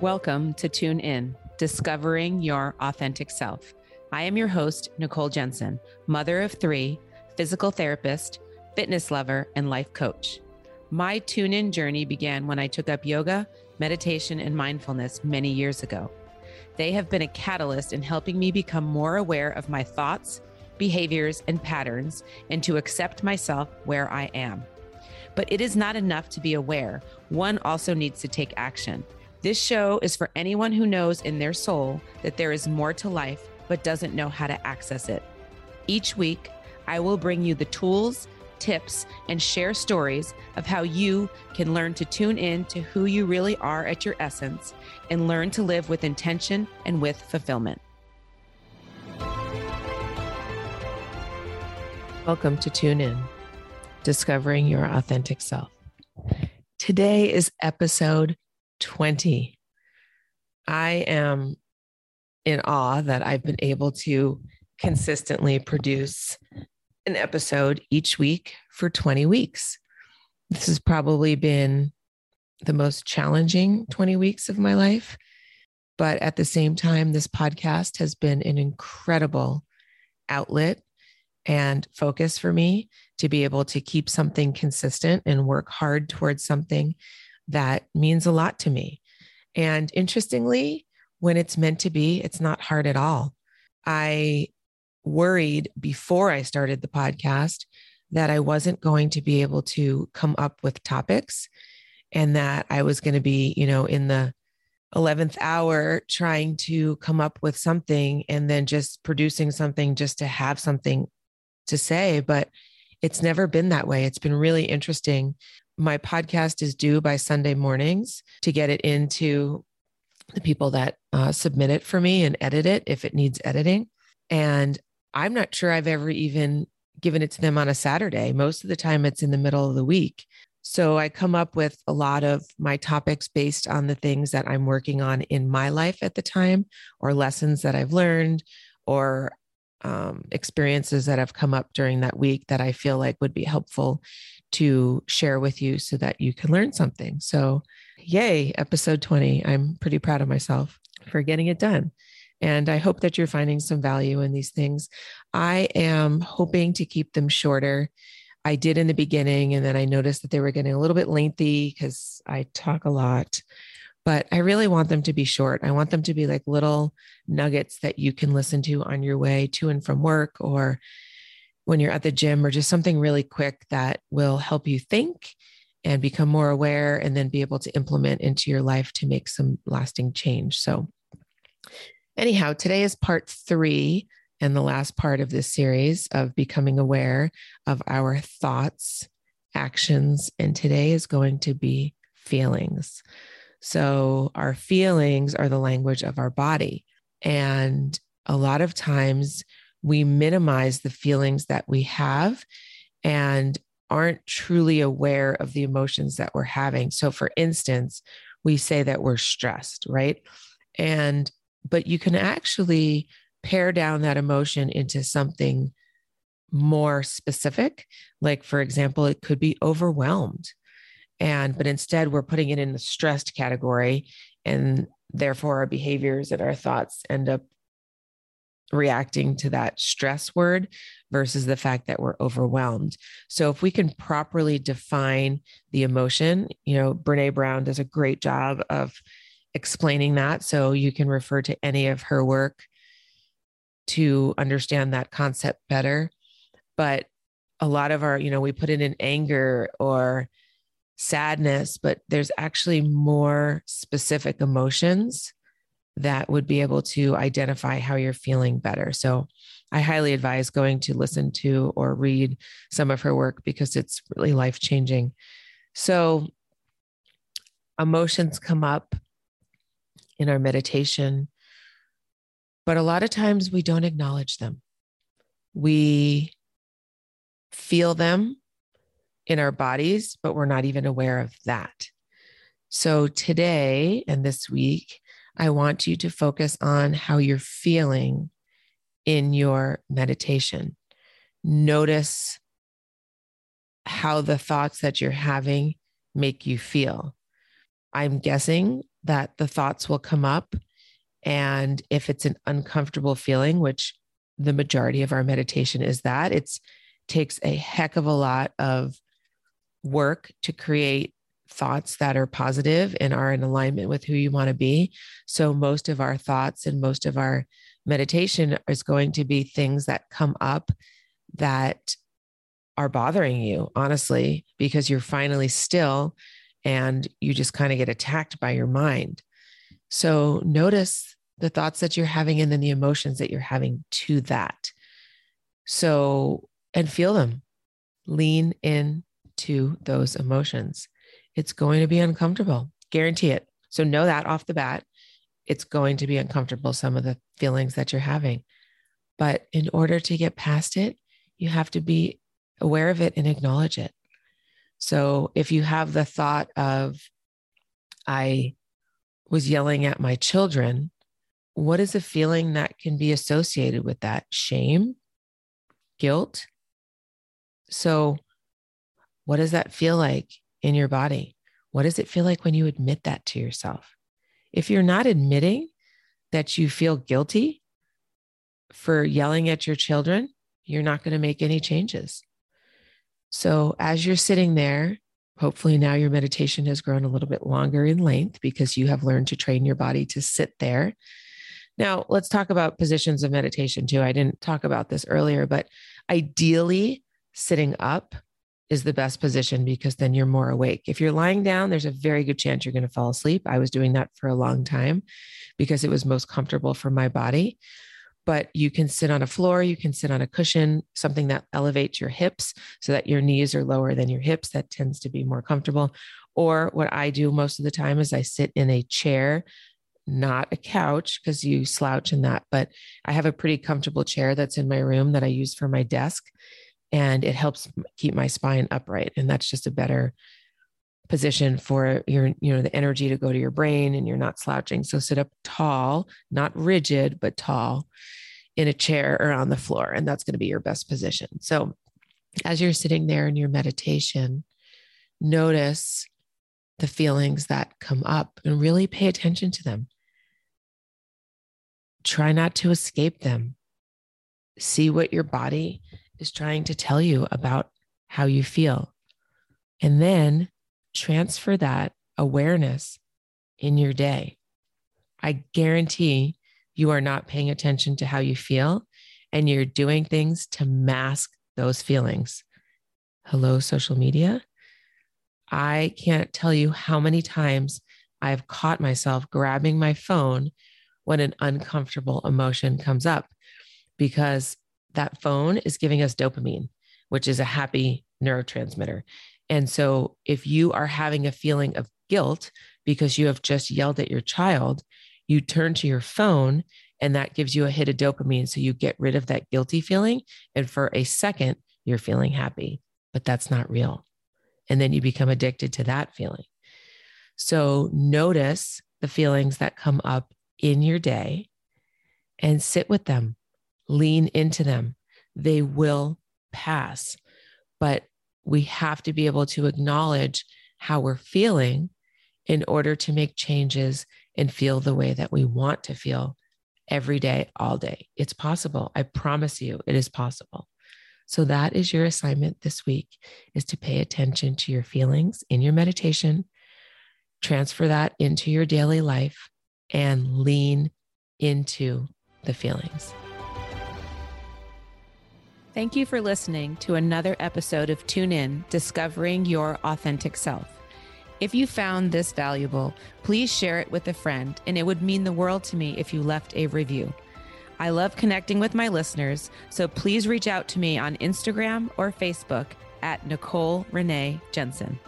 Welcome to Tune In, Discovering Your Authentic Self. I am your host, Nicole Jensen, mother of three, physical therapist, fitness lover, and life coach. My tune in journey began when I took up yoga, meditation, and mindfulness many years ago. They have been a catalyst in helping me become more aware of my thoughts, behaviors, and patterns, and to accept myself where I am. But it is not enough to be aware, one also needs to take action. This show is for anyone who knows in their soul that there is more to life but doesn't know how to access it. Each week, I will bring you the tools, tips, and share stories of how you can learn to tune in to who you really are at your essence and learn to live with intention and with fulfillment. Welcome to Tune In, discovering your authentic self. Today is episode 20. I am in awe that I've been able to consistently produce an episode each week for 20 weeks. This has probably been the most challenging 20 weeks of my life. But at the same time, this podcast has been an incredible outlet and focus for me to be able to keep something consistent and work hard towards something that means a lot to me. And interestingly, when it's meant to be, it's not hard at all. I worried before I started the podcast that I wasn't going to be able to come up with topics and that I was going to be, you know, in the 11th hour trying to come up with something and then just producing something just to have something to say. But it's never been that way. It's been really interesting my podcast is due by Sunday mornings to get it into the people that uh, submit it for me and edit it if it needs editing. And I'm not sure I've ever even given it to them on a Saturday. Most of the time, it's in the middle of the week. So I come up with a lot of my topics based on the things that I'm working on in my life at the time, or lessons that I've learned, or um, experiences that have come up during that week that I feel like would be helpful to share with you so that you can learn something. So, yay, episode 20. I'm pretty proud of myself for getting it done. And I hope that you're finding some value in these things. I am hoping to keep them shorter. I did in the beginning, and then I noticed that they were getting a little bit lengthy because I talk a lot. But I really want them to be short. I want them to be like little nuggets that you can listen to on your way to and from work or when you're at the gym or just something really quick that will help you think and become more aware and then be able to implement into your life to make some lasting change. So, anyhow, today is part three and the last part of this series of becoming aware of our thoughts, actions, and today is going to be feelings. So, our feelings are the language of our body. And a lot of times we minimize the feelings that we have and aren't truly aware of the emotions that we're having. So, for instance, we say that we're stressed, right? And, but you can actually pare down that emotion into something more specific. Like, for example, it could be overwhelmed. And, but instead, we're putting it in the stressed category. And therefore, our behaviors and our thoughts end up reacting to that stress word versus the fact that we're overwhelmed. So if we can properly define the emotion, you know, Brene Brown does a great job of explaining that. So you can refer to any of her work to understand that concept better. But a lot of our, you know, we put it in anger or sadness, but there's actually more specific emotions that would be able to identify how you're feeling better. So I highly advise going to listen to or read some of her work because it's really life changing. So emotions come up in our meditation, but a lot of times we don't acknowledge them. We feel them in our bodies, but we're not even aware of that. So today and this week, I want you to focus on how you're feeling in your meditation. Notice how the thoughts that you're having make you feel. I'm guessing that the thoughts will come up. And if it's an uncomfortable feeling, which the majority of our meditation is that, it takes a heck of a lot of work to create thoughts that are positive and are in alignment with who you want to be. So, most of our thoughts and most of our meditation is going to be things that come up that are bothering you, honestly, because you're finally still and you just kind of get attacked by your mind. So, notice the thoughts that you're having and then the emotions that you're having to that. So, and feel them, lean in to those emotions it's going to be uncomfortable. Guarantee it. So know that off the bat. It's going to be uncomfortable, some of the feelings that you're having. But in order to get past it, you have to be aware of it and acknowledge it. So if you have the thought of, I was yelling at my children, what is a feeling that can be associated with that? Shame, guilt. So, what does that feel like in your body. What does it feel like when you admit that to yourself? If you're not admitting that you feel guilty for yelling at your children, you're not going to make any changes. So, as you're sitting there, hopefully now your meditation has grown a little bit longer in length because you have learned to train your body to sit there. Now, let's talk about positions of meditation too. I didn't talk about this earlier, but ideally, sitting up is the best position because then you're more awake. If you're lying down, there's a very good chance you're going to fall asleep. I was doing that for a long time because it was most comfortable for my body. But you can sit on a floor, you can sit on a cushion, something that elevates your hips so that your knees are lower than your hips. That tends to be more comfortable. Or what I do most of the time is I sit in a chair not a couch because you slouch in that, but I have a pretty comfortable chair that's in my room that I use for my desk and it helps keep my spine upright and that's just a better position for your you know the energy to go to your brain and you're not slouching. So sit up tall not rigid but tall in a chair or on the floor and that's going to be your best position. So as you're sitting there in your meditation notice the feelings that come up and really pay attention to them. Try not to escape them. See what your body is trying to tell you about how you feel. And then transfer that awareness in your day. I guarantee you are not paying attention to how you feel and you're doing things to mask those feelings. Hello, social media. I can't tell you how many times I've caught myself grabbing my phone when an uncomfortable emotion comes up because that phone is giving us dopamine, which is a happy neurotransmitter. And so if you are having a feeling of guilt because you have just yelled at your child, you turn to your phone and that gives you a hit of dopamine. So you get rid of that guilty feeling. And for a second, you're feeling happy, but that's not real. And then you become addicted to that feeling. So notice the feelings that come up in your day and sit with them lean into them. They will pass. But we have to be able to acknowledge how we're feeling in order to make changes and feel the way that we want to feel every day, all day. It's possible. I promise you, it is possible. So that is your assignment this week is to pay attention to your feelings in your meditation, transfer that into your daily life and lean into the feelings. Thank you for listening to another episode of Tune In Discovering Your Authentic Self. If you found this valuable, please share it with a friend, and it would mean the world to me if you left a review. I love connecting with my listeners, so please reach out to me on Instagram or Facebook at Nicole Renee Jensen.